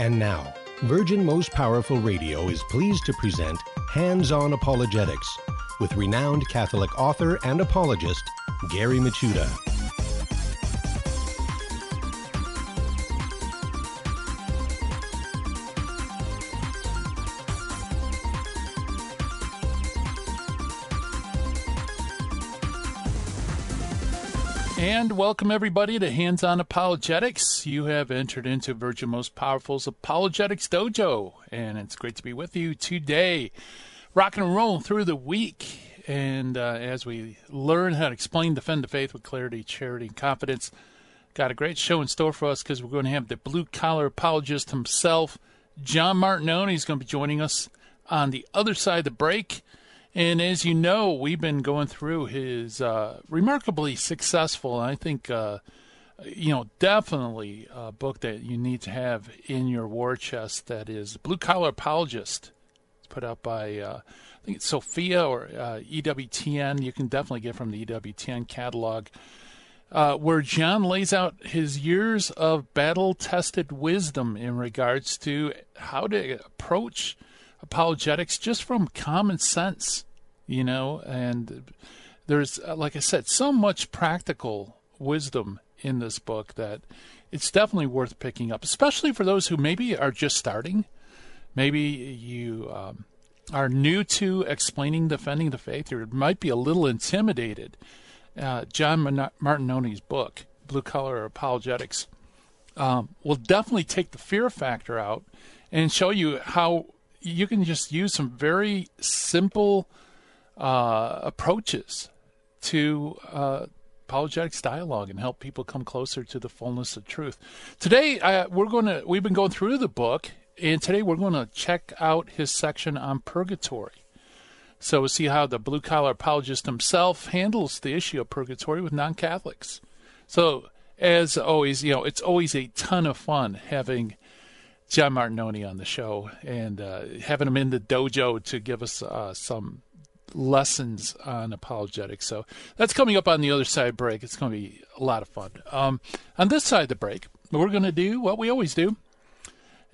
And now, Virgin Most Powerful Radio is pleased to present Hands On Apologetics with renowned Catholic author and apologist Gary Michuta. And welcome everybody to Hands On Apologetics. You have entered into Virgin Most Powerful's Apologetics Dojo, and it's great to be with you today. Rocking and rolling through the week, and uh, as we learn how to explain, defend the faith with clarity, charity, and confidence, got a great show in store for us because we're going to have the blue collar apologist himself, John Martignoni. He's going to be joining us on the other side of the break. And as you know, we've been going through his uh, remarkably successful, and I think, uh, you know, definitely a book that you need to have in your war chest that is Blue Collar Apologist. It's put out by, uh, I think it's Sophia or uh, EWTN. You can definitely get from the EWTN catalog. Uh, where John lays out his years of battle tested wisdom in regards to how to approach apologetics just from common sense, you know, and there's, uh, like I said, so much practical wisdom in this book that it's definitely worth picking up, especially for those who maybe are just starting. Maybe you um, are new to explaining, defending the faith, or might be a little intimidated. Uh, John Martignoni's book, Blue Collar Apologetics, um, will definitely take the fear factor out and show you how you can just use some very simple uh, approaches to uh, apologetics dialogue and help people come closer to the fullness of truth. Today, uh, we're going to we've been going through the book, and today we're going to check out his section on purgatory. So we'll see how the blue collar apologist himself handles the issue of purgatory with non Catholics. So as always, you know, it's always a ton of fun having John Martignoni on the show and uh, having him in the dojo to give us uh, some lessons on apologetics. So that's coming up on the other side break. It's going to be a lot of fun. Um, on this side of the break, we're going to do what we always do.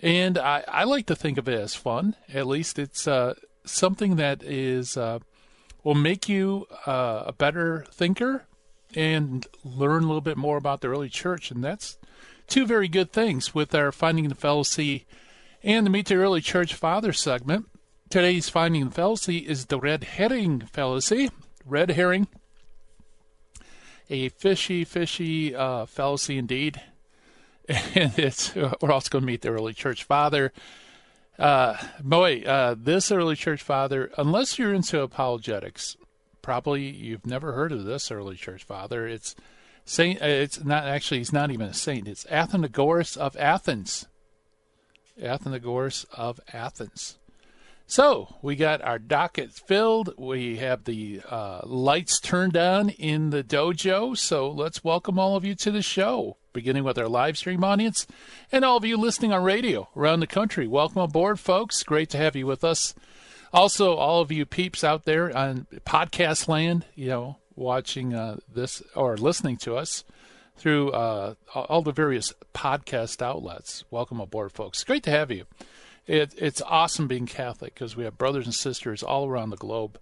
And I, I, like to think of it as fun. At least it's uh, something that is uh, will make you uh, a better thinker and learn a little bit more about the early church. And that's two very good things with our Finding the Fallacy and the Meet the Early Church Father segment. Today's Finding the Fallacy is the red herring fallacy. Red herring, a fishy, fishy uh, fallacy indeed. And it's we're also going to meet the early church father. Uh, boy, uh, this early church father, unless you're into apologetics, probably you've never heard of this early church father. It's Saint. Uh, it's not actually. He's not even a saint. It's Athenagoras of Athens. Athenagoras of Athens. So we got our docket filled. We have the uh, lights turned on in the dojo. So let's welcome all of you to the show, beginning with our live stream audience and all of you listening on radio around the country. Welcome aboard, folks. Great to have you with us. Also, all of you peeps out there on podcast land, you know, watching uh, this or listening to us through uh, all the various podcast outlets. Welcome aboard, folks. Great to have you. It, it's awesome being Catholic because we have brothers and sisters all around the globe.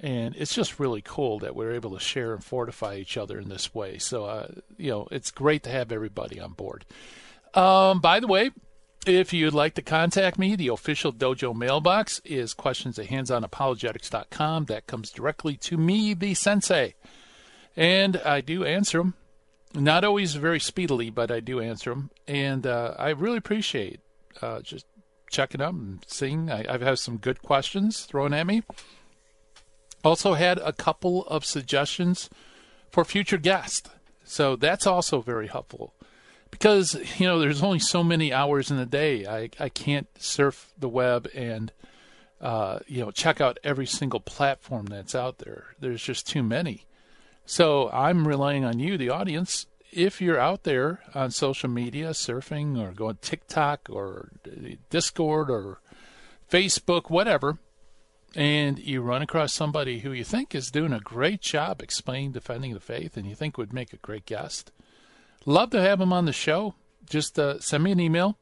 And it's just really cool that we're able to share and fortify each other in this way. So, uh, you know, it's great to have everybody on board. Um, by the way, if you'd like to contact me, the official dojo mailbox is questions at handsonapologetics.com. That comes directly to me, the sensei. And I do answer them. Not always very speedily, but I do answer them. And uh, I really appreciate uh, just checking up and seeing. I, I've had some good questions thrown at me. Also, had a couple of suggestions for future guests. So that's also very helpful because you know there's only so many hours in a day. I I can't surf the web and uh, you know check out every single platform that's out there. There's just too many. So I'm relying on you, the audience. If you're out there on social media, surfing or going TikTok or Discord or Facebook, whatever, and you run across somebody who you think is doing a great job explaining defending the faith and you think would make a great guest, Love to have them on the show. Just uh, send me an email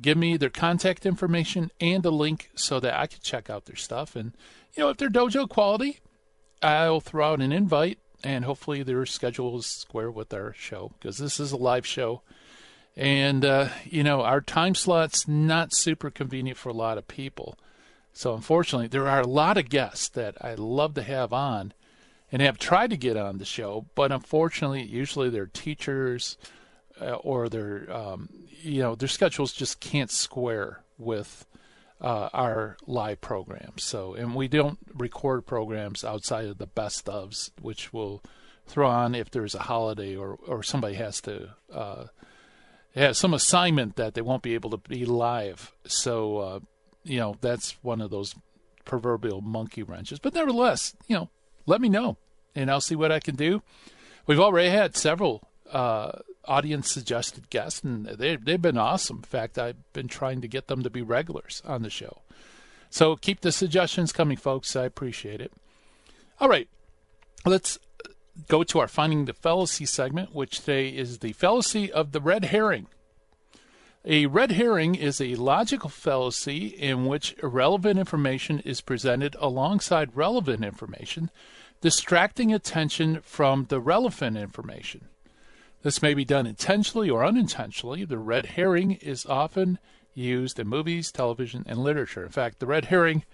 give me their contact information and a link so that I can check out their stuff. And, you know, if they're dojo quality, I'll throw out an invite and hopefully their schedule is square with our show because this is a live show. And, uh, you know, our time slot's not super convenient for a lot of people. So, unfortunately, there are a lot of guests that I love to have on and have tried to get on the show, but unfortunately, usually they're teachers uh, or their, um, you know, their schedules just can't square with uh, our live programs. So, and we don't record programs outside of the best ofs, which we'll throw on if there's a holiday or or somebody has to uh, have some assignment that they won't be able to be live. So, uh, you know, that's one of those proverbial monkey wrenches. But nevertheless, you know, let me know, and I'll see what I can do. We've already had several uh, audience suggested guests, and they they've been awesome. In fact, I've been trying to get them to be regulars on the show. So keep the suggestions coming, folks. I appreciate it. All right, let's go to our finding the fallacy segment, which today is the fallacy of the red herring. A red herring is a logical fallacy in which irrelevant information is presented alongside relevant information, distracting attention from the relevant information. This may be done intentionally or unintentionally. The red herring is often used in movies, television, and literature. In fact, the red herring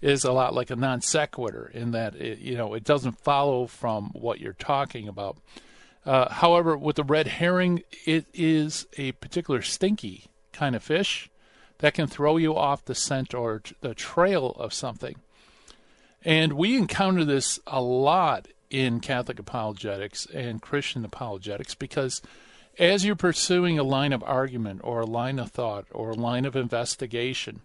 is a lot like a non sequitur in that it, you know it doesn't follow from what you're talking about. Uh, however, with the red herring, it is a particular stinky kind of fish that can throw you off the scent or the trail of something. And we encounter this a lot in Catholic apologetics and Christian apologetics because as you're pursuing a line of argument or a line of thought or a line of investigation,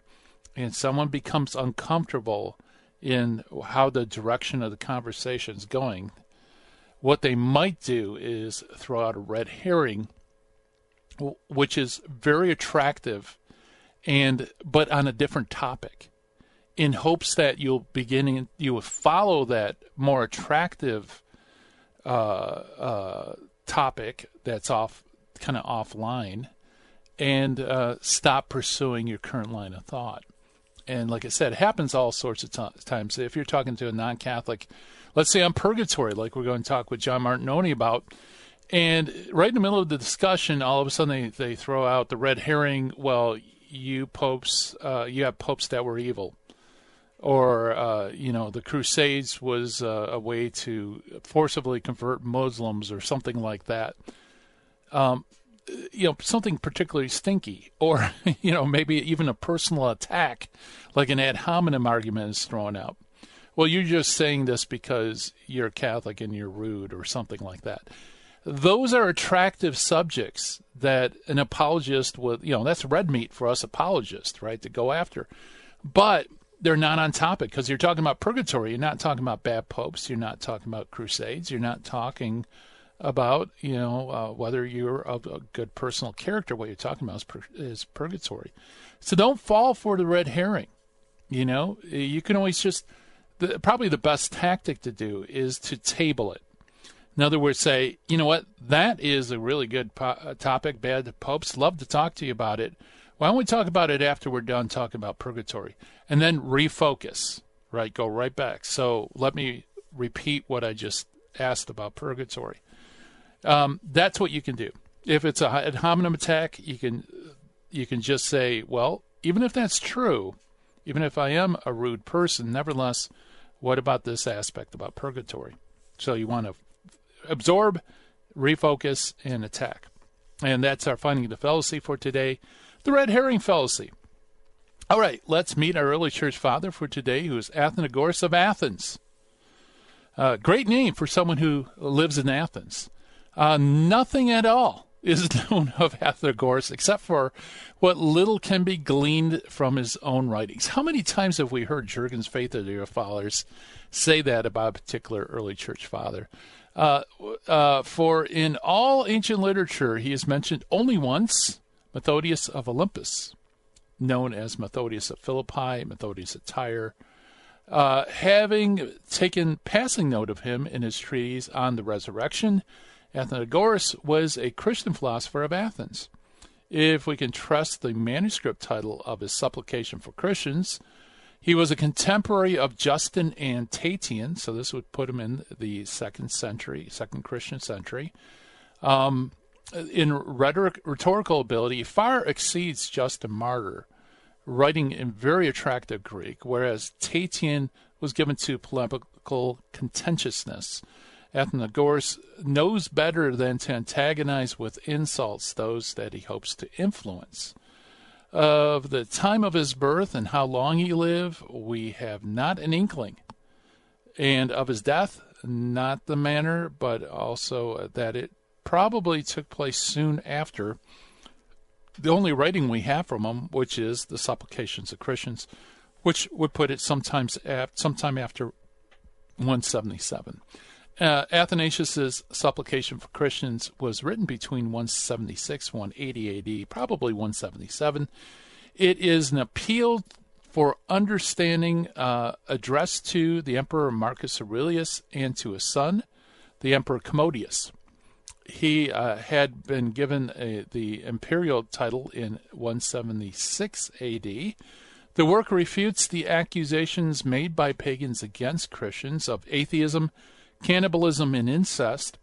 and someone becomes uncomfortable in how the direction of the conversation is going, what they might do is throw out a red herring, which is very attractive, and but on a different topic in hopes that you'll begin you will follow that more attractive uh, uh, topic that's off kind of offline and uh, stop pursuing your current line of thought. And like I said, it happens all sorts of t- times. If you're talking to a non-Catholic, let's say on purgatory, like we're going to talk with John Martignoni about, and right in the middle of the discussion, all of a sudden they, they throw out the red herring. Well, you popes, uh, you have popes that were evil. Or uh, you know the crusades was uh, a way to forcibly convert muslims or something like that. Um, you know something particularly stinky. Or you know maybe even a personal attack like an ad hominem argument is thrown out well you're just saying this because you're catholic and you're rude or something like that those are attractive subjects that an apologist would you know that's red meat for us apologists right to go after but they're not on topic because you're talking about purgatory. You're not talking about bad popes. You're not talking about crusades. You're not talking about you know uh, whether you're of a good personal character. What you're talking about is, pur- is purgatory. So don't fall for the red herring. You know you can always just the, probably the best tactic to do is to table it. In other words, say you know what that is a really good po- uh, topic. Bad popes love to talk to you about it why don't we talk about it after we're done talking about purgatory? And then refocus, right? Go right back. So let me repeat what I just asked about purgatory. Um, that's what you can do. If it's a ad hominem attack, you can you can just say, well, even if that's true, even if I am a rude person, nevertheless, what about this aspect about purgatory? So you want to absorb, refocus, and attack. And that's our finding of the fallacy for today the red herring fallacy. All right, let's meet our early church father for today, who is Athenagoras of Athens. Uh, great name for someone who lives in Athens. Uh, nothing at all is known of Athenagoras except for what little can be gleaned from his own writings. How many times have we heard Jurgens Faith of the Fathers say that about a particular early church father? Uh, uh, for in all ancient literature, he is mentioned only once Methodius of Olympus, known as Methodius of Philippi, Methodius of Tyre, uh, having taken passing note of him in his treatise on the resurrection, Athenagoras was a Christian philosopher of Athens. if we can trust the manuscript title of his supplication for Christians. He was a contemporary of Justin and Tatian, so this would put him in the second century, second Christian century. Um, in rhetoric, rhetorical ability, far exceeds Justin Martyr, writing in very attractive Greek, whereas Tatian was given to polemical contentiousness. Athenagoras knows better than to antagonize with insults those that he hopes to influence. Of the time of his birth and how long he lived, we have not an inkling. And of his death, not the manner, but also that it probably took place soon after. The only writing we have from him, which is the Supplications of Christians, which would put it sometimes sometime after 177. Uh, Athanasius's supplication for Christians was written between 176 180 AD, probably 177. It is an appeal for understanding uh, addressed to the Emperor Marcus Aurelius and to his son, the Emperor Commodius. He uh, had been given a, the imperial title in 176 AD. The work refutes the accusations made by pagans against Christians of atheism cannibalism and incest,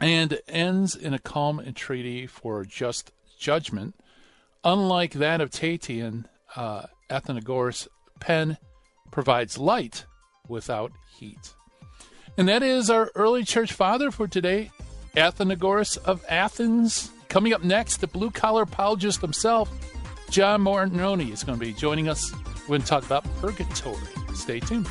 and ends in a calm entreaty for just judgment. Unlike that of Tatian, uh, Athenagoras' pen provides light without heat. And that is our early church father for today, Athenagoras of Athens. Coming up next, the blue collar apologist himself, John Martignoni, is going to be joining us. We're going to talk about purgatory. Stay tuned.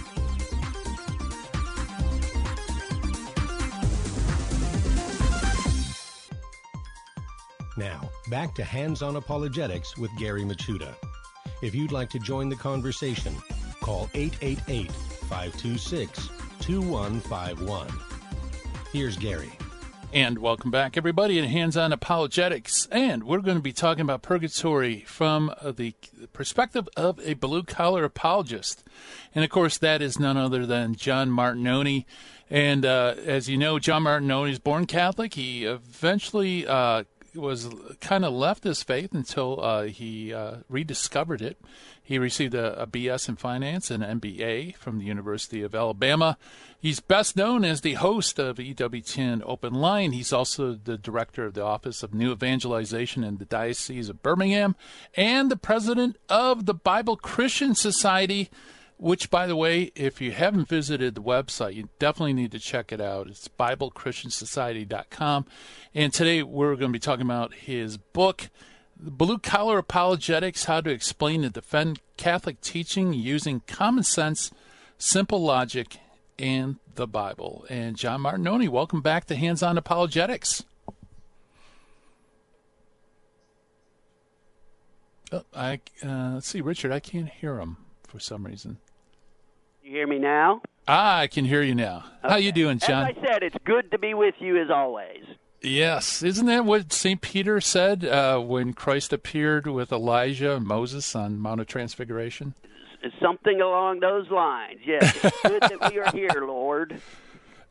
Now, back to Hands on Apologetics with Gary Michuta. If you'd like to join the conversation, call 888 526 2151. Here's Gary. And welcome back, everybody, to Hands on Apologetics. And we're going to be talking about purgatory from the perspective of a blue collar apologist. And of course, that is none other than John Martignoni. And uh, as you know, John Martignoni is born Catholic. He eventually uh, was kind of left his faith until uh, he uh, rediscovered it. He received a, a, BS in finance and an MBA from the University of Alabama. He's best known as the host of EWTN Open Line. He's also the director of the Office of New Evangelization in the Diocese of Birmingham and the president of the Bible Christian Society which, by the way, if you haven't visited the website, you definitely need to check it out. It's BibleChristianSociety.com. And today we're going to be talking about his book, Blue Collar Apologetics How to Explain and Defend Catholic Teaching Using Common Sense, Simple Logic, and the Bible. And John Martignoni, welcome back to Hands on Apologetics. Oh, I uh, let's see, Richard. I can't hear him for some reason. You hear me now? Ah, I can hear you now. Okay. How you doing, John? As I said, it's good to be with you as always. Yes, isn't that what Saint Peter said uh, when Christ appeared with Elijah and Moses on Mount of Transfiguration? Something along those lines. Yes, it's good that we are here, Lord.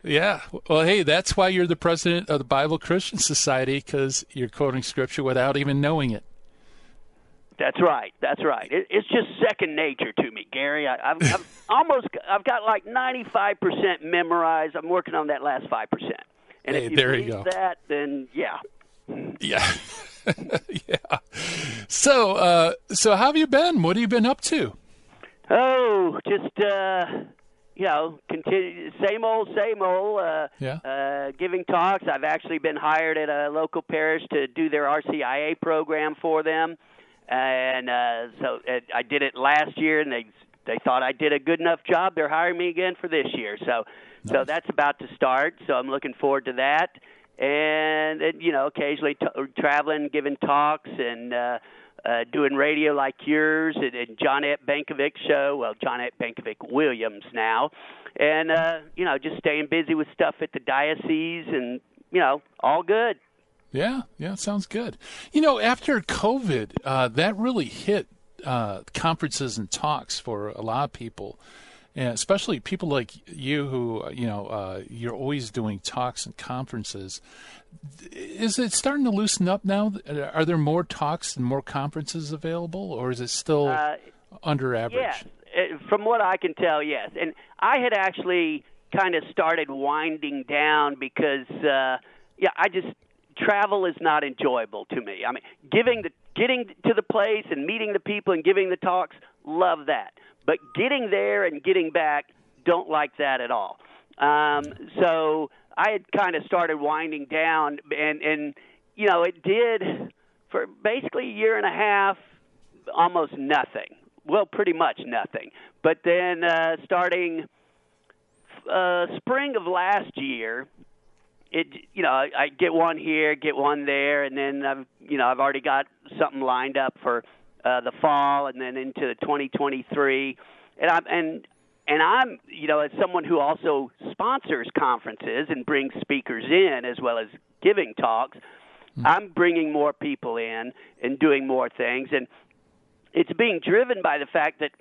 Yeah. Well, hey, that's why you're the president of the Bible Christian Society because you're quoting scripture without even knowing it. That's right. That's right. It, it's just second nature to me, Gary. I, I've, I've almost I've got like ninety five percent memorized. I'm working on that last five percent. And hey, if you there you go. that, then yeah. Yeah. yeah. So, uh, so how have you been? What have you been up to? Oh, just uh, you know, continue same old, same old. Uh, yeah. Uh, giving talks. I've actually been hired at a local parish to do their RCIA program for them and uh, so it, I did it last year, and they they thought I did a good enough job. They're hiring me again for this year, so nice. so that's about to start. So I'm looking forward to that, and, and you know, occasionally t- traveling, giving talks, and. uh uh, doing radio like yours and, and Johnnette Benkovic show. Well, Johnnette Benkovic Williams now, and uh, you know, just staying busy with stuff at the diocese, and you know, all good. Yeah, yeah, sounds good. You know, after COVID, uh, that really hit uh, conferences and talks for a lot of people. and especially people like you who you know uh, you're always doing talks and conferences. Is it starting to loosen up now? Are there more talks and more conferences available, or is it still uh, under average? Yes, uh, from what I can tell, yes. And I had actually kind of started winding down because, uh, yeah, I just travel is not enjoyable to me. I mean, giving the getting to the place and meeting the people and giving the talks, love that. But getting there and getting back, don't like that at all. Um, so I had kind of started winding down, and and you know it did for basically a year and a half, almost nothing. Well, pretty much nothing. But then uh, starting uh, spring of last year, it you know I, I get one here, get one there, and then I've you know I've already got something lined up for uh, the fall, and then into 2023, and I'm and and I'm you know as someone who also sponsors conferences and brings speakers in as well as giving talks, mm-hmm. I'm bringing more people in and doing more things, and it's being driven by the fact that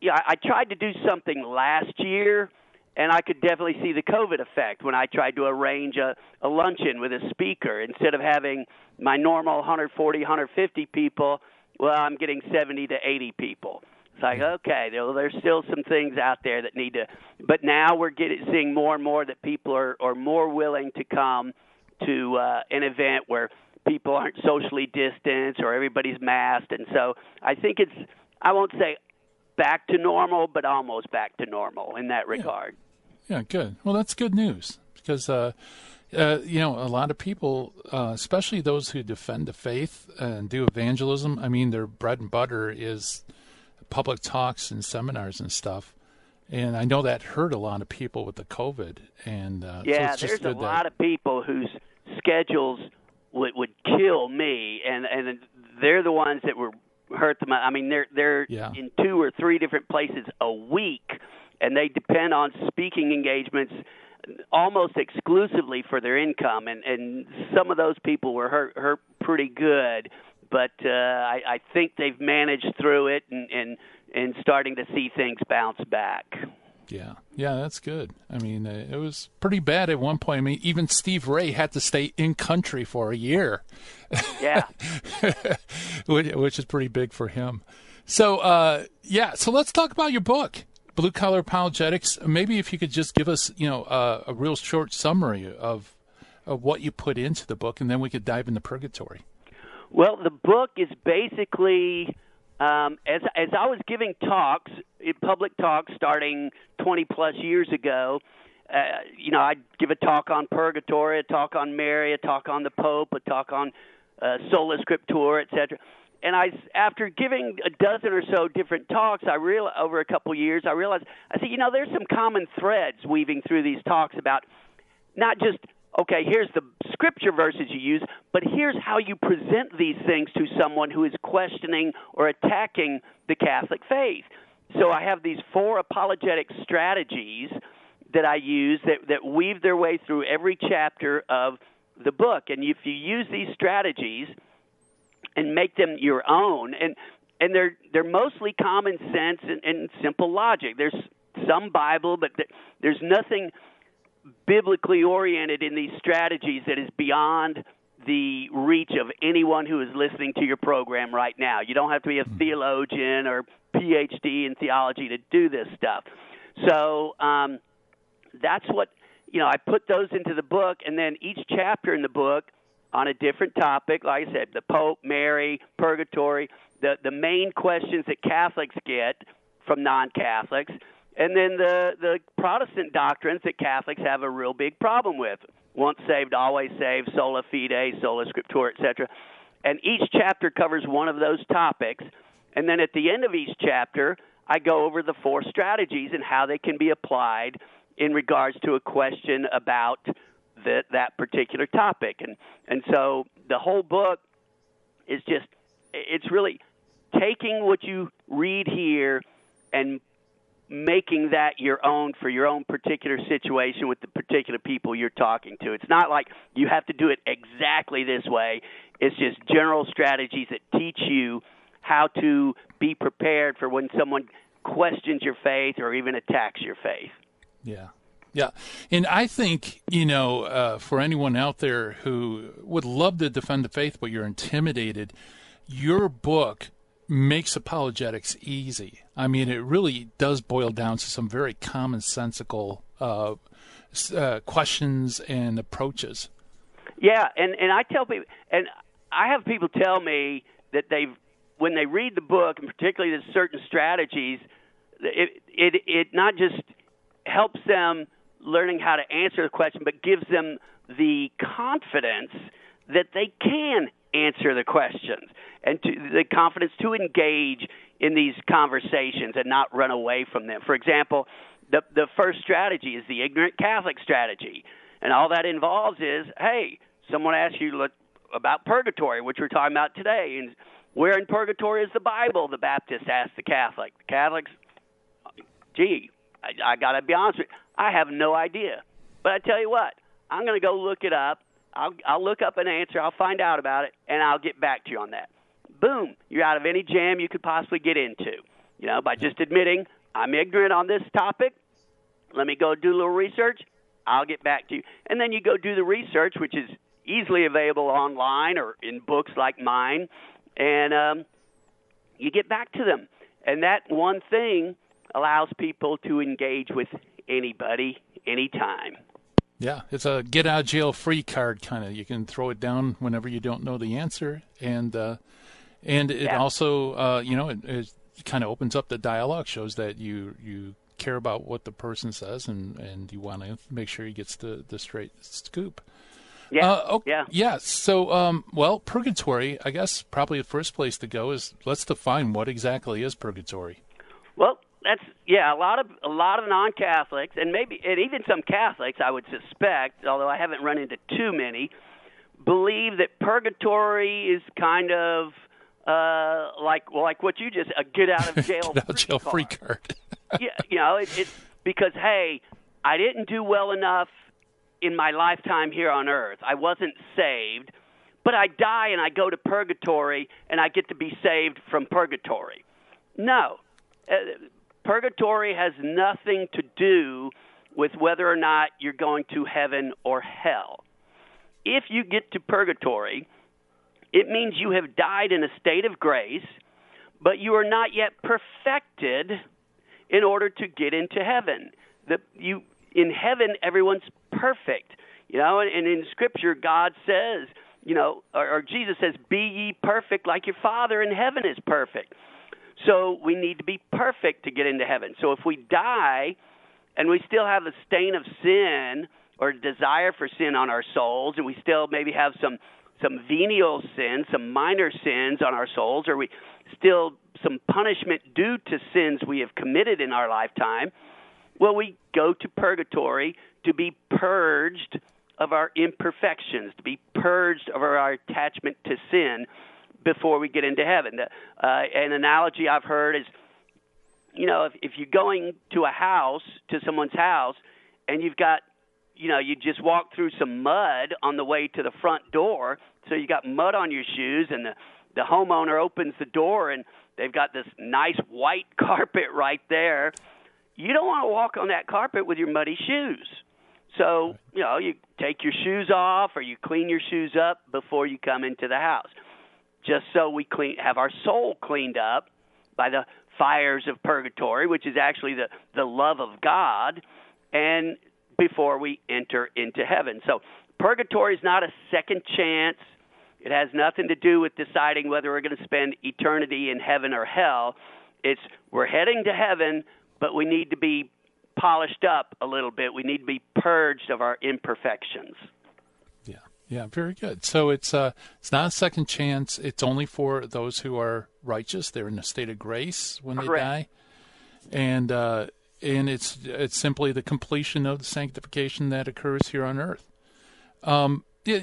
yeah, I, I tried to do something last year and I could definitely see the COVID effect when I tried to arrange a, a luncheon with a speaker. Instead of having my normal 140, 150 people, well, I'm getting 70 to 80 people. It's like, okay, there, there's still some things out there that need to, but now we're getting seeing more and more that people are, are more willing to come to uh, an event where people aren't socially distanced or everybody's masked, and so I think it's I won't say back to normal, but almost back to normal in that regard. Yeah. Yeah, good. Well, that's good news because, uh, uh, you know, a lot of people, uh, especially those who defend the faith and do evangelism, I mean, their bread and butter is public talks and seminars and stuff. And I know that hurt a lot of people with the COVID. And uh, yeah, so there's a that... lot of people whose schedules would would kill me, and and they're the ones that were hurt them. I mean, they're they're yeah. in two or three different places a week and they depend on speaking engagements almost exclusively for their income and and some of those people were hurt hurt pretty good but uh I, I think they've managed through it and and and starting to see things bounce back. Yeah. Yeah that's good. I mean uh, it was pretty bad at one point. I mean even steve ray had to stay in country for a year. Yeah. Which, which is pretty big for him. So uh yeah so let's talk about your book blue collar apologetics. Maybe if you could just give us, you know, a real short summary of, of what you put into the book, and then we could dive into purgatory. Well, the book is basically um, as as I was giving talks, public talks, starting 20 plus years ago. Uh, you know, I'd give a talk on purgatory, a talk on Mary, a talk on the Pope, a talk on uh, sola scriptura, etc and I, after giving a dozen or so different talks, I real over a couple of years, I realized I said, you know, there's some common threads weaving through these talks about not just okay, here's the scripture verses you use, but here's how you present these things to someone who is questioning or attacking the Catholic faith. So I have these four apologetic strategies that I use that, that weave their way through every chapter of the book. And if you use these strategies, and make them your own and and they're they're mostly common sense and, and simple logic there's some bible but there's nothing biblically oriented in these strategies that is beyond the reach of anyone who is listening to your program right now. You don't have to be a hmm. theologian or PhD in theology to do this stuff. So um, that's what you know. I put those into the book, and then each chapter in the book on a different topic. Like I said, the Pope, Mary, purgatory, the the main questions that Catholics get from non-Catholics, and then the the Protestant doctrines that Catholics have a real big problem with. Once saved, always saved, sola fide, sola scriptura, etc. And each chapter covers one of those topics. And then at the end of each chapter, I go over the four strategies and how they can be applied in regards to a question about that that particular topic and and so the whole book is just it's really taking what you read here and making that your own for your own particular situation with the particular people you're talking to. It's not like you have to do it exactly this way. It's just general strategies that teach you how to be prepared for when someone questions your faith or even attacks your faith. Yeah. Yeah. And I think, you know, uh, for anyone out there who would love to defend the faith, but you're intimidated, your book makes apologetics easy. I mean, it really does boil down to some very commonsensical uh, uh, questions and approaches. Yeah, and and I tell people, and I have people tell me that they've when they read the book, and particularly the certain strategies, it it it not just helps them learning how to answer the question, but gives them the confidence that they can answer the questions and to, the confidence to engage in these conversations and not run away from them. For example, the the first strategy is the ignorant Catholic strategy, and all that involves is, hey, someone asks you about purgatory, which we're talking about today, and where in purgatory is the Bible? The Baptist asks the Catholic. The Catholics, gee, I, I got to be honest with you, I have no idea. But I tell you what, I'm going to go look it up. I'll, I'll look up an answer. I'll find out about it, and I'll get back to you on that. Boom, you're out of any jam you could possibly get into. You know, by just admitting I'm ignorant on this topic. Let me go do a little research. I'll get back to you. And then you go do the research, which is easily available online or in books like mine, and um, you get back to them. And that one thing allows people to engage with anybody, anytime. Yeah, it's a get out of jail free card kind of. You can throw it down whenever you don't know the answer, and uh, and it yeah. also uh, you know it, it kind of opens up the dialogue, shows that you you care about what the person says, and and you want to make sure he gets the the straight scoop. Yeah. Uh, okay. Yeah. Yeah. So, um, well, purgatory. I guess probably the first place to go is let's define what exactly is purgatory. That's yeah. A lot of a lot of non-Catholics, and maybe and even some Catholics, I would suspect, although I haven't run into too many, believe that purgatory is kind of uh, like well, like what you just a get out of jail get out free jail card. free card. yeah, you know, it, it's because hey, I didn't do well enough in my lifetime here on earth. I wasn't saved, but I die and I go to purgatory and I get to be saved from purgatory. No. Uh, purgatory has nothing to do with whether or not you're going to heaven or hell. If you get to purgatory, it means you have died in a state of grace, but you are not yet perfected in order to get into heaven. The, you in heaven everyone's perfect. You know, and, and in Scripture, God says, you know, or, or Jesus says, "Be ye perfect, like your Father in heaven is perfect." So we need to be perfect to get into heaven. So if we die and we still have a stain of sin or desire for sin on our souls, and we still maybe have some some venial sins, some minor sins on our souls, or we still some punishment due to sins we have committed in our lifetime, well, we go to purgatory to be purged of our imperfections, to be purged of our, attachment to sin before we get into heaven. Uh, an analogy I've heard is, you know, if, if you're going to a house, to someone's house, and you've got, you know, you just walk through some mud on the way to the front door, so you got mud on your shoes, and the the homeowner opens the door and they've got this nice white carpet right there you don't want to walk on that carpet with your muddy shoes. So, you know, you take your shoes off or you clean your shoes up before you come into the house. Just so we clean have our soul cleaned up by the fires of purgatory, which is actually the the love of God, and before we enter into heaven. So, purgatory is not a second chance. It has nothing to do with deciding whether we're going to spend eternity in heaven or hell. It's we're heading to heaven, but we need to be polished up a little bit. We need to be purged of our imperfections. Yeah, very good. So it's uh, it's not a second chance. It's only for those who are righteous. They're in a state of grace when Correct. they die, and uh, and it's it's simply the completion of the sanctification that occurs here on earth. Um, yeah,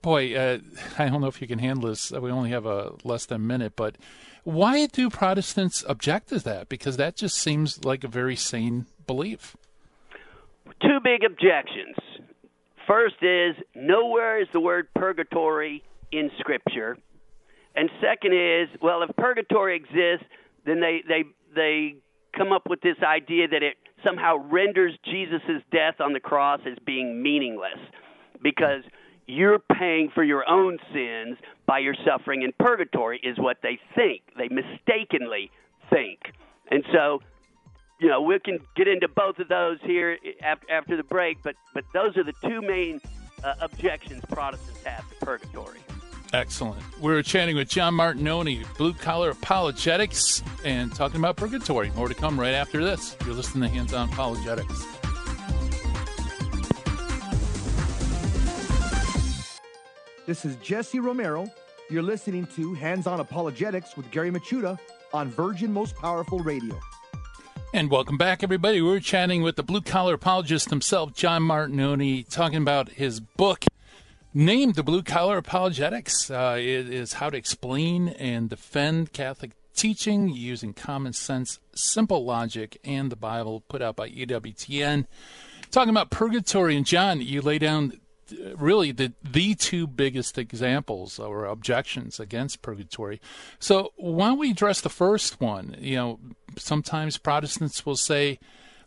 boy, uh, I don't know if you can handle this. We only have a less than a minute, but why do Protestants object to that? Because that just seems like a very sane belief. Two big objections. First is nowhere is the word purgatory in Scripture. And second is, well, if purgatory exists, then they, they, they come up with this idea that it somehow renders Jesus' death on the cross as being meaningless because you're paying for your own sins by your suffering in purgatory, is what they think. They mistakenly think. And so, you know, we can get into both of those here after, after the break, but, but those are the two main uh, objections Protestants have to purgatory. Excellent. We're chatting with John Martignoni, Blue Collar Apologetics, and talking about purgatory. More to come right after this. You're listening to Hands On Apologetics. This is Jesse Romero. You're listening to Hands On Apologetics with Gary Michuta on Virgin Most Powerful Radio. And welcome back, everybody. We're chatting with the blue collar apologist himself, John Martignoni, talking about his book named The Blue Collar Apologetics. Uh, it is how to explain and defend Catholic teaching using common sense, simple logic, and the Bible, put out by EWTN. Talking about purgatory, and John, you lay down really the the two biggest examples or objections against purgatory. So why don't we address the first one? You know, sometimes Protestants will say,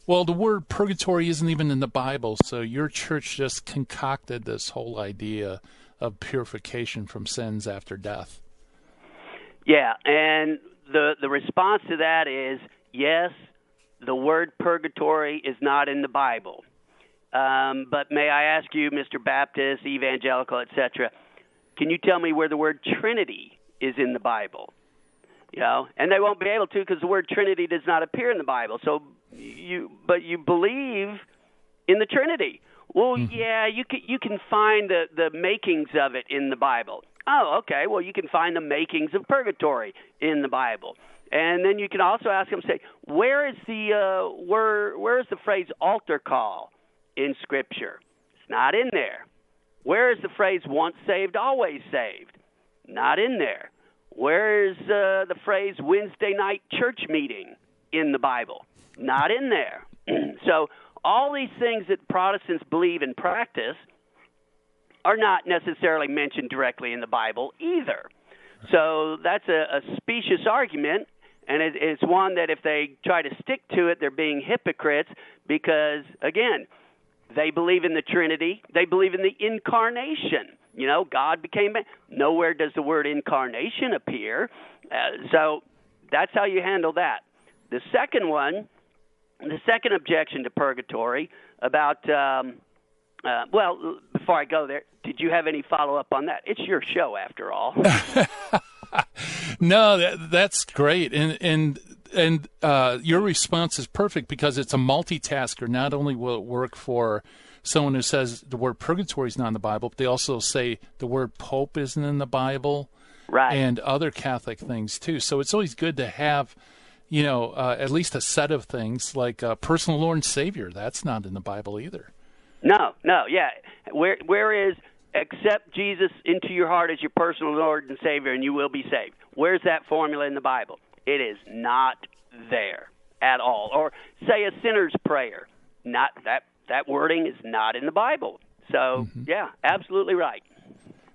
"Well, the word purgatory isn't even in the Bible, so your church just concocted this whole idea of purification from sins after death." Yeah, and the the response to that is yes, the word purgatory is not in the Bible. Um, but may I ask you, Mr. Baptist, evangelical, etc., can you tell me where the word Trinity is in the Bible? You know, and they won't be able to because the word Trinity does not appear in the Bible. So you, but you believe in the Trinity. Well, mm-hmm. yeah, you can you can find the the makings of it in the Bible. Oh, okay. Well, you can find the makings of purgatory in the Bible. And then you can also ask them, say, where is the uh, where where is the phrase altar call? In Scripture. It's not in there. Where is the phrase once saved, always saved? Not in there. Where is uh, the phrase Wednesday night church meeting in the Bible? Not in there. so, all these things that Protestants believe and practice are not necessarily mentioned directly in the Bible either. So, that's a, a specious argument, and it, it's one that if they try to stick to it, they're being hypocrites because, again, they believe in the Trinity. They believe in the incarnation. You know, God became man. Nowhere does the word incarnation appear. Uh, so that's how you handle that. The second one, the second objection to purgatory about, um, uh, well, before I go there, did you have any follow up on that? It's your show, after all. no, that, that's great, and and and uh, your response is perfect because it's a multitasker. Not only will it work for someone who says the word purgatory is not in the Bible, but they also say the word pope isn't in the Bible, right? And other Catholic things too. So it's always good to have, you know, uh, at least a set of things like uh, personal Lord and Savior. That's not in the Bible either. No, no, yeah. Where where is accept Jesus into your heart as your personal Lord and Savior, and you will be saved? Where's that formula in the Bible? It is not there at all. Or say a sinner's prayer. Not that that wording is not in the Bible. So mm-hmm. yeah, absolutely right.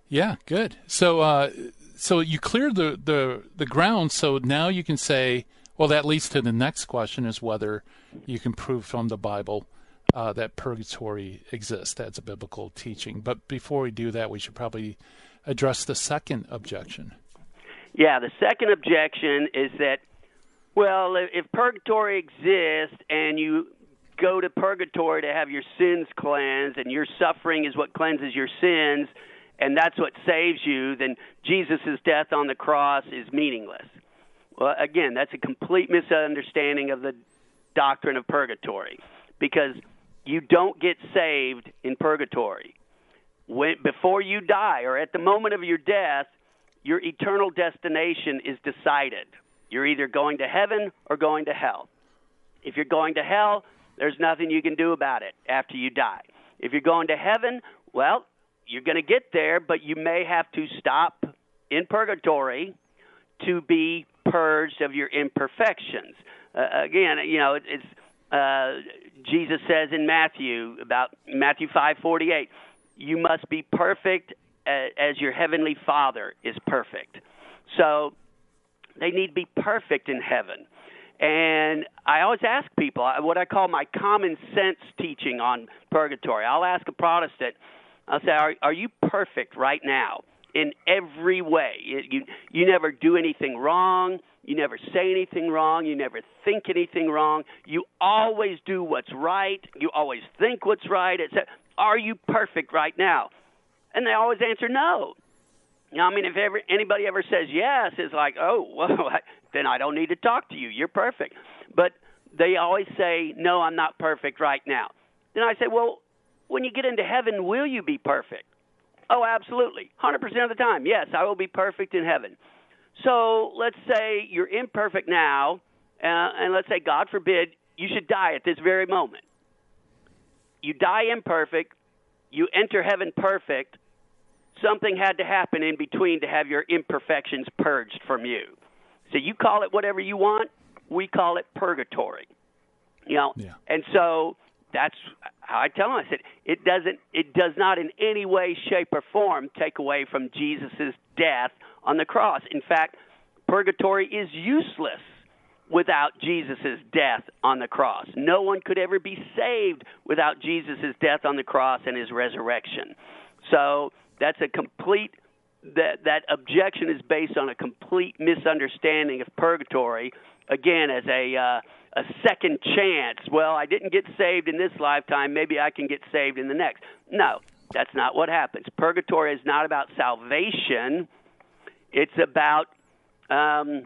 Yeah, good. So uh, so you cleared the, the the ground. So now you can say, well, that leads to the next question: is whether you can prove from the Bible uh, that purgatory exists. That's a biblical teaching. But before we do that, we should probably address the second objection. Yeah, the second objection is that, well, if purgatory exists and you go to purgatory to have your sins cleansed and your suffering is what cleanses your sins and that's what saves you, then Jesus' death on the cross is meaningless. Well, again, that's a complete misunderstanding of the doctrine of purgatory because you don't get saved in purgatory. When, before you die or at the moment of your death, your eternal destination is decided. You're either going to heaven or going to hell. If you're going to hell, there's nothing you can do about it after you die. If you're going to heaven, well, you're going to get there, but you may have to stop in purgatory to be purged of your imperfections. Uh, again, you know, it, it's uh, Jesus says in Matthew about Matthew 5:48, you must be perfect as your heavenly Father is perfect. So they need to be perfect in heaven. And I always ask people what I call my common sense teaching on purgatory. I'll ask a Protestant, I'll say, Are, are you perfect right now in every way? You, you never do anything wrong. You never say anything wrong. You never think anything wrong. You always do what's right. You always think what's right. Are you perfect right now? And they always answer no. I mean, if ever anybody ever says yes, it's like, oh, well, then I don't need to talk to you. You're perfect. But they always say, no, I'm not perfect right now. Then I say, well, when you get into heaven, will you be perfect? Oh, absolutely. 100% of the time. Yes, I will be perfect in heaven. So let's say you're imperfect now, uh, and let's say, God forbid, you should die at this very moment. You die imperfect, you enter heaven perfect, something had to happen in between to have your imperfections purged from you. So you call it whatever you want, we call it purgatory. You know, yeah. and so that's how I tell them. I said it doesn't, it does not in any way, shape, or form take away from Jesus' death on the cross. In fact, purgatory is useless without Jesus' death on the cross. No one could ever be saved without Jesus' death on the cross and his resurrection. So that's a complete that that objection is based on a complete misunderstanding of purgatory. Again, as a uh, a second chance. Well, I didn't get saved in this lifetime. Maybe I can get saved in the next. No, that's not what happens. Purgatory is not about salvation. It's about um,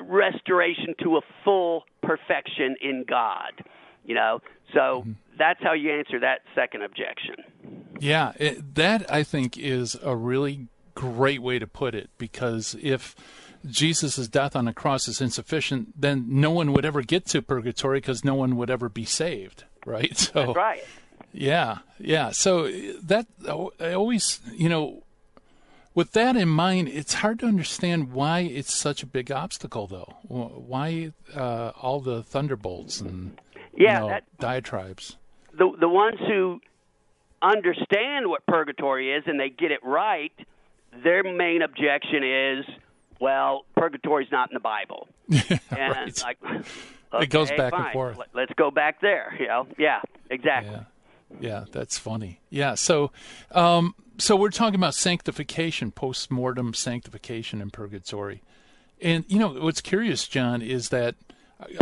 restoration to a full perfection in God. You know, so mm-hmm. that's how you answer that second objection. Yeah, it, that I think is a really great way to put it because if Jesus' death on the cross is insufficient, then no one would ever get to purgatory because no one would ever be saved, right? So, That's right. Yeah, yeah. So that I always, you know, with that in mind, it's hard to understand why it's such a big obstacle, though. Why uh, all the thunderbolts and yeah, you know, that, diatribes? The the ones who understand what purgatory is and they get it right, their main objection is, well, purgatory's not in the Bible. and right. like, okay, it goes back fine. and forth. Let's go back there. You know, yeah, exactly. Yeah. Yeah, that's funny. Yeah, so um, so we're talking about sanctification, post mortem sanctification in purgatory, and you know what's curious, John, is that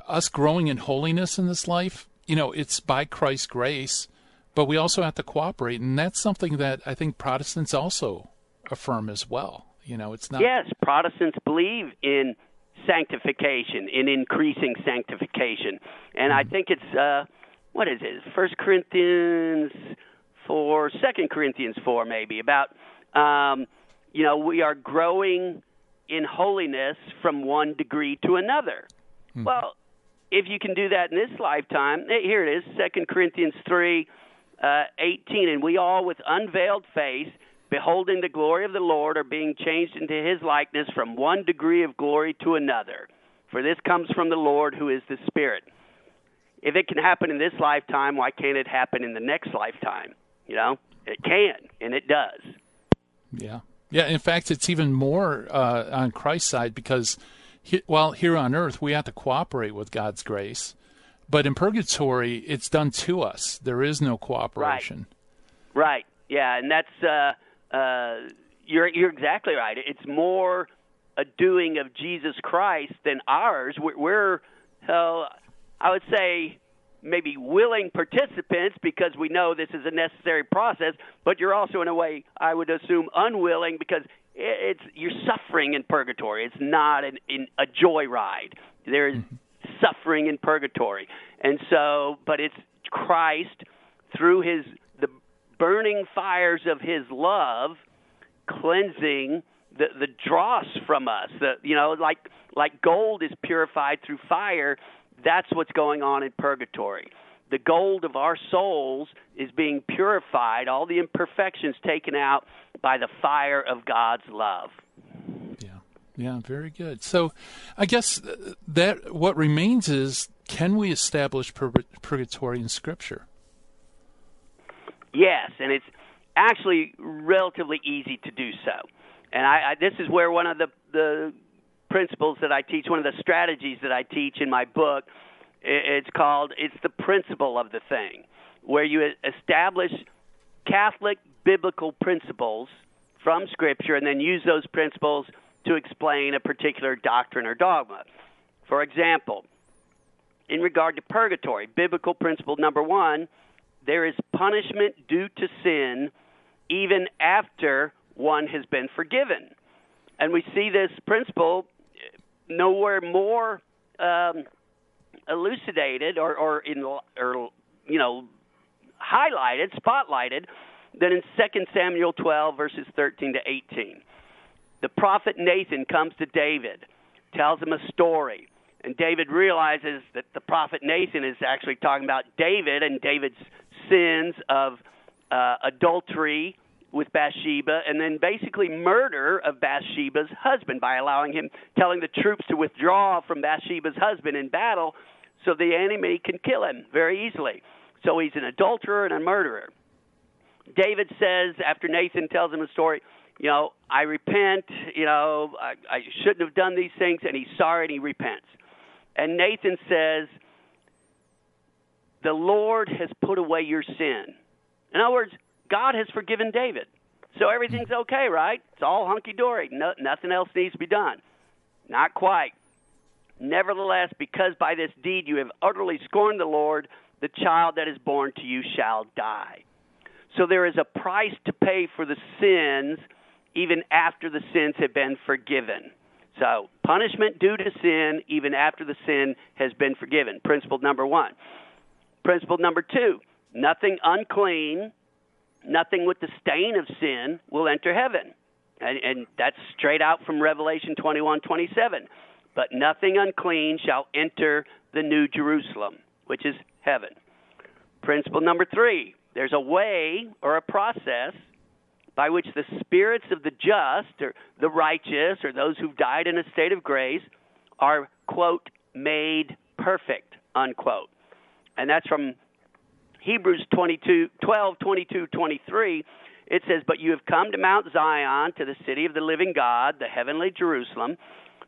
us growing in holiness in this life, you know, it's by Christ's grace, but we also have to cooperate, and that's something that I think Protestants also affirm as well. You know, it's not. Yes, Protestants believe in sanctification, in increasing sanctification, and mm-hmm. I think it's uh, what is it? First Corinthians four, Second Corinthians four, maybe about um, you know we are growing in holiness from one degree to another. Mm-hmm. Well, if you can do that in this lifetime, here it is, Second Corinthians three uh, 18, and we all with unveiled face, beholding the glory of the Lord, are being changed into his likeness from one degree of glory to another. For this comes from the Lord who is the Spirit. If it can happen in this lifetime, why can't it happen in the next lifetime? You know, it can, and it does. Yeah. Yeah, in fact, it's even more uh, on Christ's side because, he, well, here on earth, we have to cooperate with God's grace but in purgatory, it's done to us. There is no cooperation. Right. Right. Yeah, and that's uh, uh, you're you're exactly right. It's more a doing of Jesus Christ than ours. We're, we're uh, I would say maybe willing participants because we know this is a necessary process, but you're also in a way I would assume unwilling because it's you're suffering in purgatory. It's not an, in a joyride. There is mm-hmm suffering in purgatory. And so, but it's Christ through his the burning fires of his love cleansing the the dross from us. The you know, like like gold is purified through fire, that's what's going on in purgatory. The gold of our souls is being purified, all the imperfections taken out by the fire of God's love. Yeah, very good. So, I guess uh, that what remains is can we establish pur- purgatory in Scripture? Yes, and it's actually relatively easy to do so. And I, I this is where one of the the principles that I teach, one of the strategies that I teach in my book, it's called it's the principle of the thing, where you establish Catholic biblical principles from Scripture and then use those principles to explain a particular doctrine or dogma. For example, in regard to purgatory, biblical principle number one there is punishment due to sin even after one has been forgiven. And we see this principle nowhere more um, elucidated or, or, in, or, you know, highlighted, spotlighted than in 2 Samuel 12, verses 13 to 18. The prophet Nathan comes to David, tells him a story, and David realizes that the prophet Nathan is actually talking about David and David's sins of uh, adultery with Bathsheba and then basically murder of Bathsheba's husband by allowing him telling the troops to withdraw from Bathsheba's husband in battle so the enemy can kill him very easily. So he's an adulterer and a murderer. David says after Nathan tells him a story, you know, I repent, you know, I, I shouldn't have done these things, and he's sorry and he repents. And Nathan says, The Lord has put away your sin. In other words, God has forgiven David. So everything's okay, right? It's all hunky dory. No, nothing else needs to be done. Not quite. Nevertheless, because by this deed you have utterly scorned the Lord, the child that is born to you shall die. So there is a price to pay for the sins even after the sins have been forgiven. So, punishment due to sin even after the sin has been forgiven. Principle number one. Principle number two nothing unclean, nothing with the stain of sin will enter heaven. And, and that's straight out from Revelation 21 27. But nothing unclean shall enter the new Jerusalem, which is heaven. Principle number three there's a way or a process by which the spirits of the just or the righteous or those who've died in a state of grace are, quote, made perfect, unquote. And that's from Hebrews 22, 12, 22, 23. It says, But you have come to Mount Zion, to the city of the living God, the heavenly Jerusalem,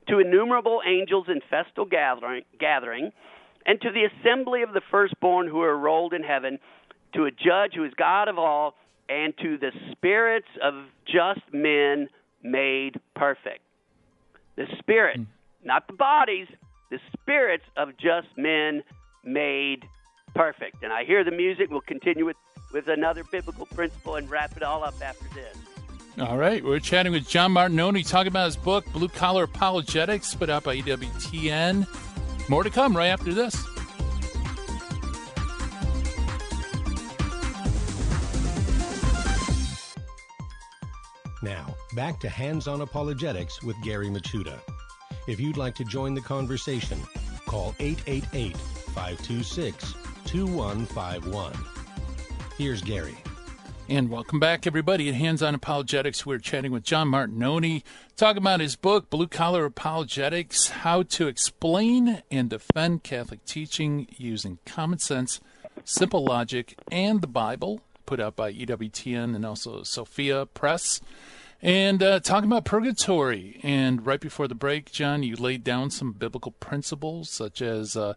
to innumerable angels in festal gathering, gathering and to the assembly of the firstborn who are rolled in heaven to a judge who is God of all, and to the spirits of just men made perfect. The spirit, mm. not the bodies, the spirits of just men made perfect. And I hear the music. We'll continue with, with another biblical principle and wrap it all up after this. All right, we're chatting with John Martignoni, talking about his book, Blue Collar Apologetics, put out by EWTN. More to come right after this. Now, back to Hands on Apologetics with Gary Michuta. If you'd like to join the conversation, call 888 526 2151. Here's Gary. And welcome back, everybody, at Hands on Apologetics. We're chatting with John Martignoni, talking about his book, Blue Collar Apologetics How to Explain and Defend Catholic Teaching Using Common Sense, Simple Logic, and the Bible, put out by EWTN and also Sophia Press. And uh, talking about purgatory. And right before the break, John, you laid down some biblical principles, such as uh,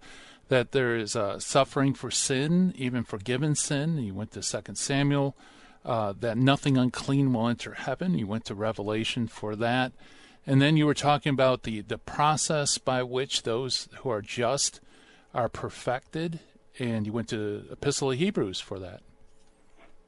that there is uh, suffering for sin, even forgiven sin. You went to Second Samuel. Uh, that nothing unclean will enter heaven. You went to Revelation for that. And then you were talking about the, the process by which those who are just are perfected. And you went to Epistle of Hebrews for that.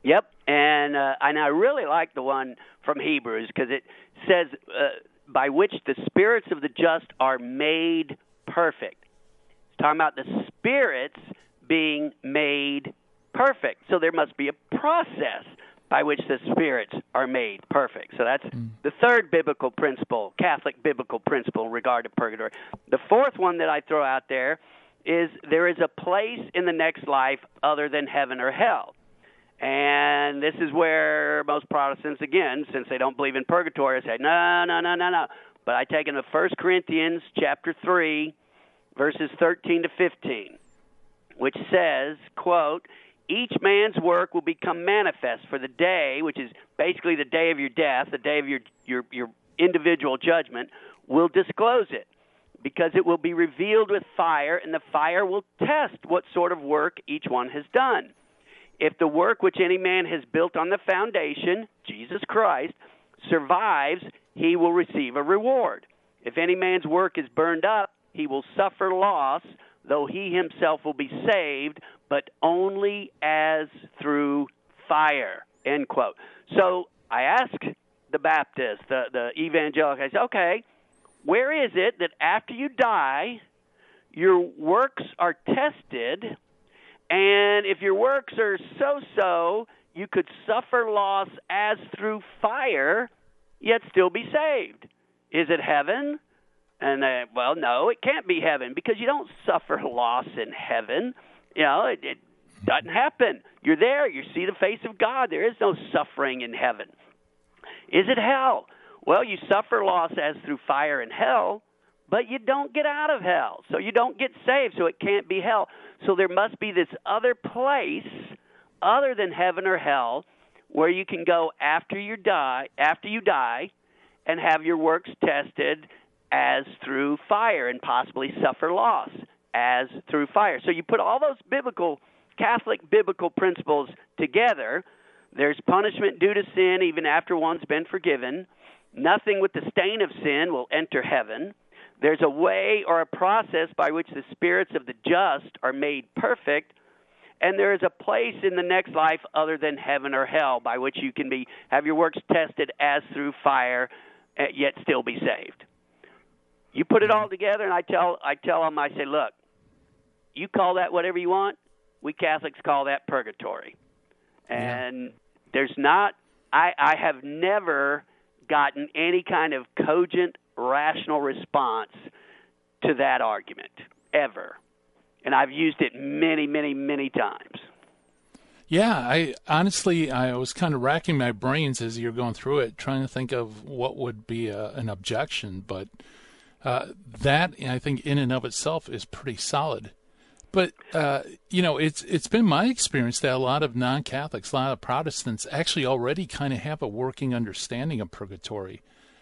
Yep, and uh, and I really like the one from Hebrews because it says uh, by which the spirits of the just are made perfect. It's talking about the spirits being made perfect. So there must be a process by which the spirits are made perfect. So that's mm. the third biblical principle, Catholic biblical principle in regard to purgatory. The fourth one that I throw out there is there is a place in the next life other than heaven or hell. And this is where most Protestants, again, since they don't believe in purgatory, say, no, no, no, no, no. But I take into 1 Corinthians chapter 3, verses 13 to 15, which says, quote, each man's work will become manifest for the day, which is basically the day of your death, the day of your your your individual judgment, will disclose it because it will be revealed with fire, and the fire will test what sort of work each one has done. If the work which any man has built on the foundation, Jesus Christ, survives, he will receive a reward. If any man's work is burned up, he will suffer loss, though he himself will be saved, but only as through fire. End quote. So I asked the Baptist, the, the evangelical, I said, okay, where is it that after you die, your works are tested, and if your works are so so, you could suffer loss as through fire, yet still be saved? Is it heaven? And they, well, no, it can't be heaven because you don't suffer loss in heaven. You know, it, it doesn't happen. You're there. You see the face of God. There is no suffering in heaven. Is it hell? Well, you suffer loss as through fire in hell, but you don't get out of hell. So you don't get saved, so it can't be hell. So there must be this other place other than heaven or hell where you can go after you die, after you die and have your works tested as through fire and possibly suffer loss as through fire. So you put all those biblical Catholic biblical principles together, there's punishment due to sin even after one's been forgiven. Nothing with the stain of sin will enter heaven. There's a way or a process by which the spirits of the just are made perfect, and there is a place in the next life other than heaven or hell by which you can be have your works tested as through fire, eh, yet still be saved. You put it all together, and I tell I tell them I say, look, you call that whatever you want. We Catholics call that purgatory, and yeah. there's not. I I have never gotten any kind of cogent, rational response to that argument ever. And I've used it many, many, many times. Yeah, I honestly I was kind of racking my brains as you're going through it, trying to think of what would be a, an objection. But uh, that I think in and of itself is pretty solid. But uh, you know, it's it's been my experience that a lot of non-Catholics, a lot of Protestants, actually already kind of have a working understanding of purgatory.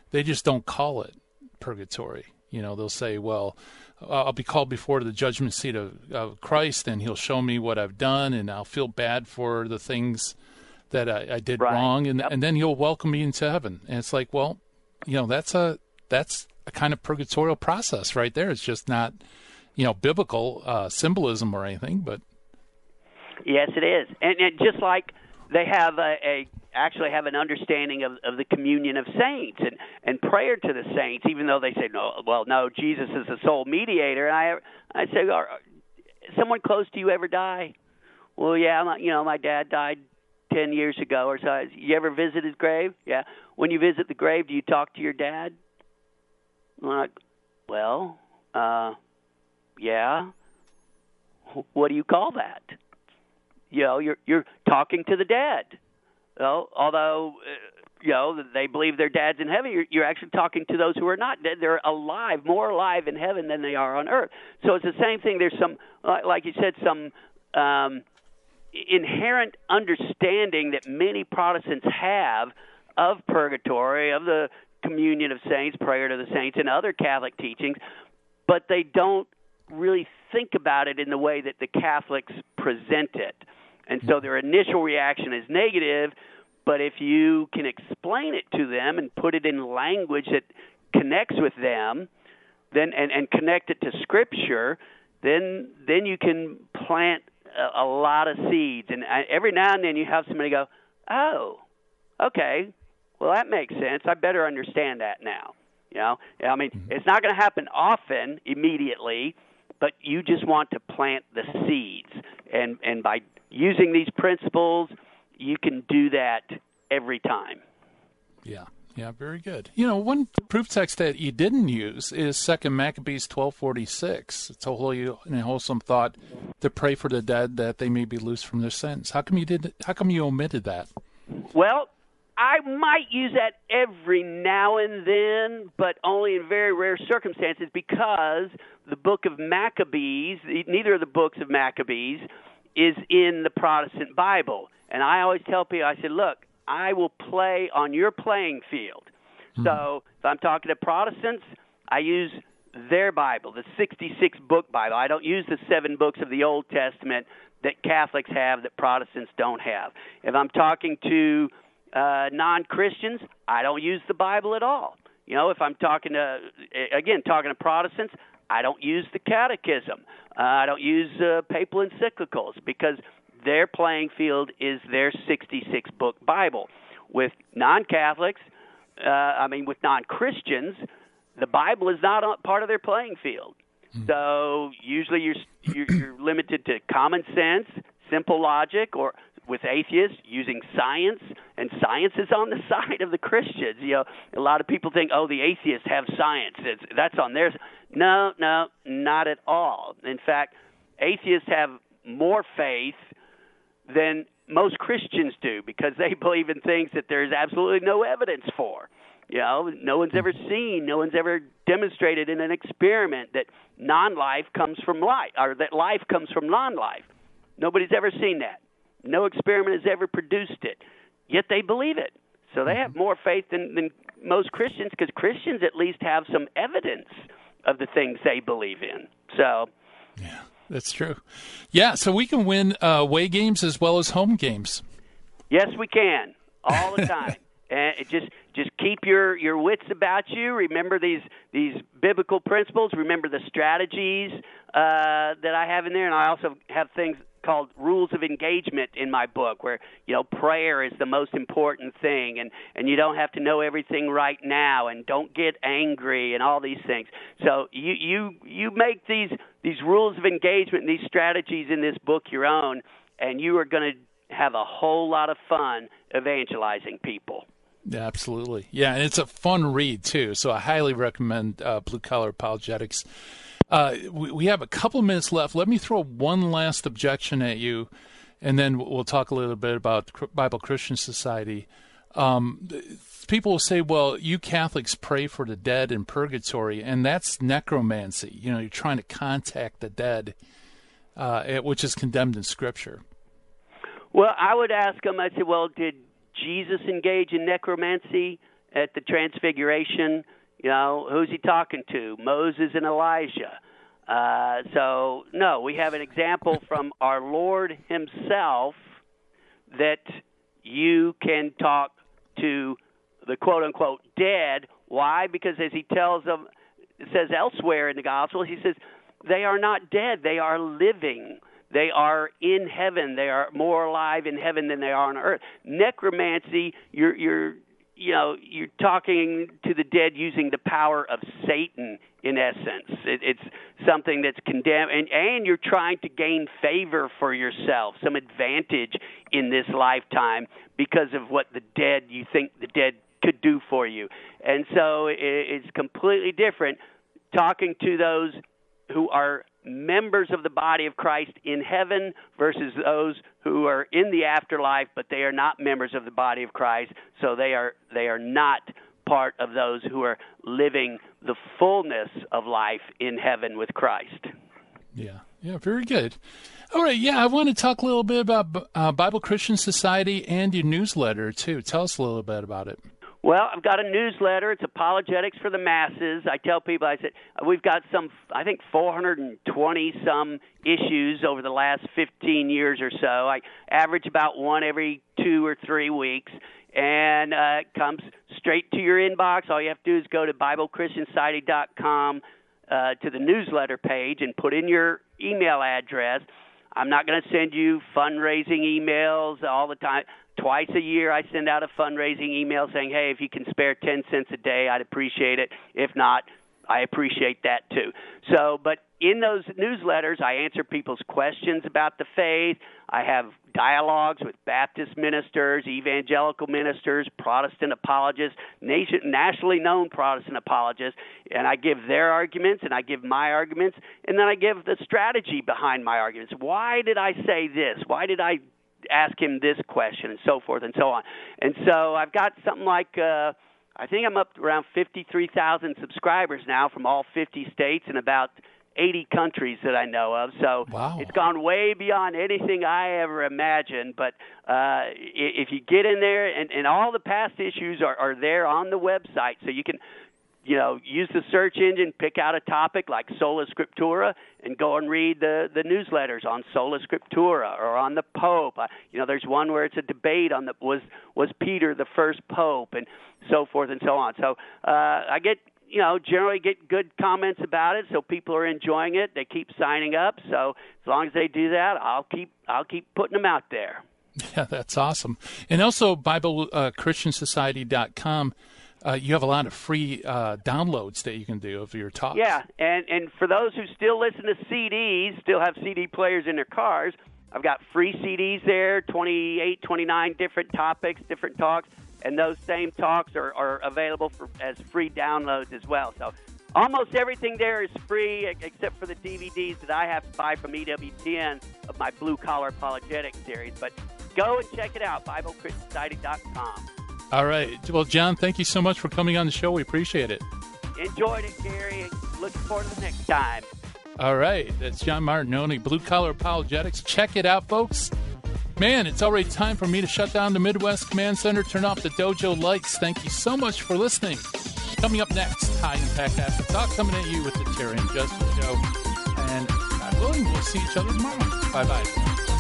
They just don't call it purgatory. You know, they'll say, "Well, I'll be called before the judgment seat of, of Christ, and He'll show me what I've done, and I'll feel bad for the things that I, I did right. wrong, and yep. and then He'll welcome me into heaven." And it's like, well, you know, that's a that's a kind of purgatorial process right there. It's just not you know biblical uh, symbolism or anything, but yes, it is, and, and just like they have a, a actually have an understanding of, of the communion of saints and and prayer to the saints, even though they say no, well, no, Jesus is the sole mediator. And I I say, are, someone close to you ever die? Well, yeah, my, you know, my dad died ten years ago or so. You ever visit his grave? Yeah. When you visit the grave, do you talk to your dad? Like, well, uh, yeah. What do you call that? You know, you're you're talking to the dead. You know, although uh, you know they believe their dad's in heaven, you're, you're actually talking to those who are not dead. They're alive, more alive in heaven than they are on earth. So it's the same thing. There's some, like you said, some um, inherent understanding that many Protestants have of purgatory, of the communion of saints, prayer to the saints, and other Catholic teachings, but they don't really think about it in the way that the Catholics present it. And so their initial reaction is negative, but if you can explain it to them and put it in language that connects with them, then and, and connect it to scripture, then then you can plant a, a lot of seeds. And I, every now and then you have somebody go, "Oh, okay, well that makes sense. I better understand that now." You know, I mean, mm-hmm. it's not going to happen often immediately, but you just want to plant the seeds. And and by using these principles, you can do that every time. Yeah. Yeah, very good. You know, one proof text that you didn't use is Second Maccabees twelve forty six. It's a holy and wholesome thought to pray for the dead that they may be loosed from their sins. How come you did? How come you omitted that? Well, I might use that every now and then, but only in very rare circumstances because the book of Maccabees, neither of the books of Maccabees, is in the Protestant Bible. And I always tell people, I said, look, I will play on your playing field. Mm-hmm. So if I'm talking to Protestants, I use their Bible, the 66 book Bible. I don't use the seven books of the Old Testament that Catholics have that Protestants don't have. If I'm talking to uh, non Christians, I don't use the Bible at all. You know, if I'm talking to, again, talking to Protestants, I don't use the catechism. Uh, I don't use uh, papal encyclicals because their playing field is their 66 book Bible. With non Catholics, uh, I mean, with non Christians, the Bible is not part of their playing field. Hmm. So usually you're, you're you're limited to common sense, simple logic, or with atheists using science, and science is on the side of the Christians. You know, a lot of people think, oh, the atheists have science. It's, that's on theirs. No, no, not at all. In fact, atheists have more faith than most Christians do because they believe in things that there's absolutely no evidence for. You know, no one's ever hmm. seen, no one's ever demonstrated in an experiment that non-life comes from life, or that life comes from non-life. Nobody's ever seen that. No experiment has ever produced it. Yet they believe it. So they have mm-hmm. more faith than, than most Christians because Christians at least have some evidence of the things they believe in. So, yeah, that's true. Yeah, so we can win uh, away games as well as home games. Yes, we can all the time. and it just just keep your your wits about you. Remember these these biblical principles. Remember the strategies uh, that I have in there, and I also have things called rules of engagement in my book where you know prayer is the most important thing and and you don't have to know everything right now and don't get angry and all these things so you you you make these these rules of engagement and these strategies in this book your own and you are going to have a whole lot of fun evangelizing people absolutely. Yeah, and it's a fun read too. So I highly recommend uh, Blue Collar Apologetics. Uh, we, we, have a couple minutes left. Let me throw one last objection at you, and then we'll talk a little bit about Bible Christian Society. Um, people will say, "Well, you Catholics pray for the dead in purgatory, and that's necromancy. You know, you're trying to contact the dead, uh, which is condemned in Scripture." Well, I would ask them. I said, "Well, did Jesus engage in necromancy at the Transfiguration? You know, who's he talking to? Moses and Elijah. Uh, so, no, we have an example from our Lord Himself that you can talk to the quote unquote dead. Why? Because as He tells them, says elsewhere in the Gospel, He says, they are not dead, they are living. They are in heaven. They are more alive in heaven than they are on earth. Necromancy, you're you're you know you're talking to the dead using the power of Satan in essence. It, it's something that's condemned, and and you're trying to gain favor for yourself, some advantage in this lifetime because of what the dead you think the dead could do for you, and so it, it's completely different talking to those who are members of the body of Christ in heaven versus those who are in the afterlife but they are not members of the body of Christ so they are they are not part of those who are living the fullness of life in heaven with Christ. Yeah. Yeah, very good. All right, yeah, I want to talk a little bit about uh, Bible Christian Society and your newsletter too. Tell us a little bit about it. Well, I've got a newsletter. It's apologetics for the masses. I tell people, I said we've got some, I think, 420 some issues over the last 15 years or so. I average about one every two or three weeks, and uh, it comes straight to your inbox. All you have to do is go to BibleChristianSociety.com uh, to the newsletter page and put in your email address. I'm not going to send you fundraising emails all the time. Twice a year, I send out a fundraising email saying, hey, if you can spare 10 cents a day, I'd appreciate it. If not, I appreciate that too. So, but in those newsletters, I answer people's questions about the faith. I have dialogues with Baptist ministers, evangelical ministers, Protestant apologists, nation, nationally known Protestant apologists, and I give their arguments and I give my arguments, and then I give the strategy behind my arguments. Why did I say this? Why did I ask him this question and so forth and so on. And so I've got something like uh, I think I'm up to around 53,000 subscribers now from all 50 states and about 80 countries that I know of. So wow. it's gone way beyond anything I ever imagined. But uh, if you get in there, and, and all the past issues are, are there on the website, so you can you know, use the search engine, pick out a topic like Sola Scriptura, and go and read the the newsletters on Sola Scriptura or on the Pope. Uh, you know, there's one where it's a debate on the was was Peter the first Pope, and so forth and so on. So uh, I get you know generally get good comments about it, so people are enjoying it. They keep signing up. So as long as they do that, I'll keep I'll keep putting them out there. Yeah, that's awesome. And also BibleChristiansociety.com. Uh, uh, you have a lot of free uh, downloads that you can do of your talks. Yeah, and and for those who still listen to CDs, still have CD players in their cars, I've got free CDs there, 28, 29 different topics, different talks, and those same talks are, are available for as free downloads as well. So almost everything there is free except for the DVDs that I have to buy from EWTN of my Blue Collar Apologetic series. But go and check it out, BibleChristiansociety.com. All right. Well, John, thank you so much for coming on the show. We appreciate it. Enjoyed it, Gary. Looking forward to the next time. All right. That's John Martignoni, Blue Collar Apologetics. Check it out, folks. Man, it's already time for me to shut down the Midwest Command Center, turn off the dojo lights. Thank you so much for listening. Coming up next, High Impact Acid Talk coming at you with the Terry and Justin Show. And God willing, we'll see each other tomorrow. Bye bye.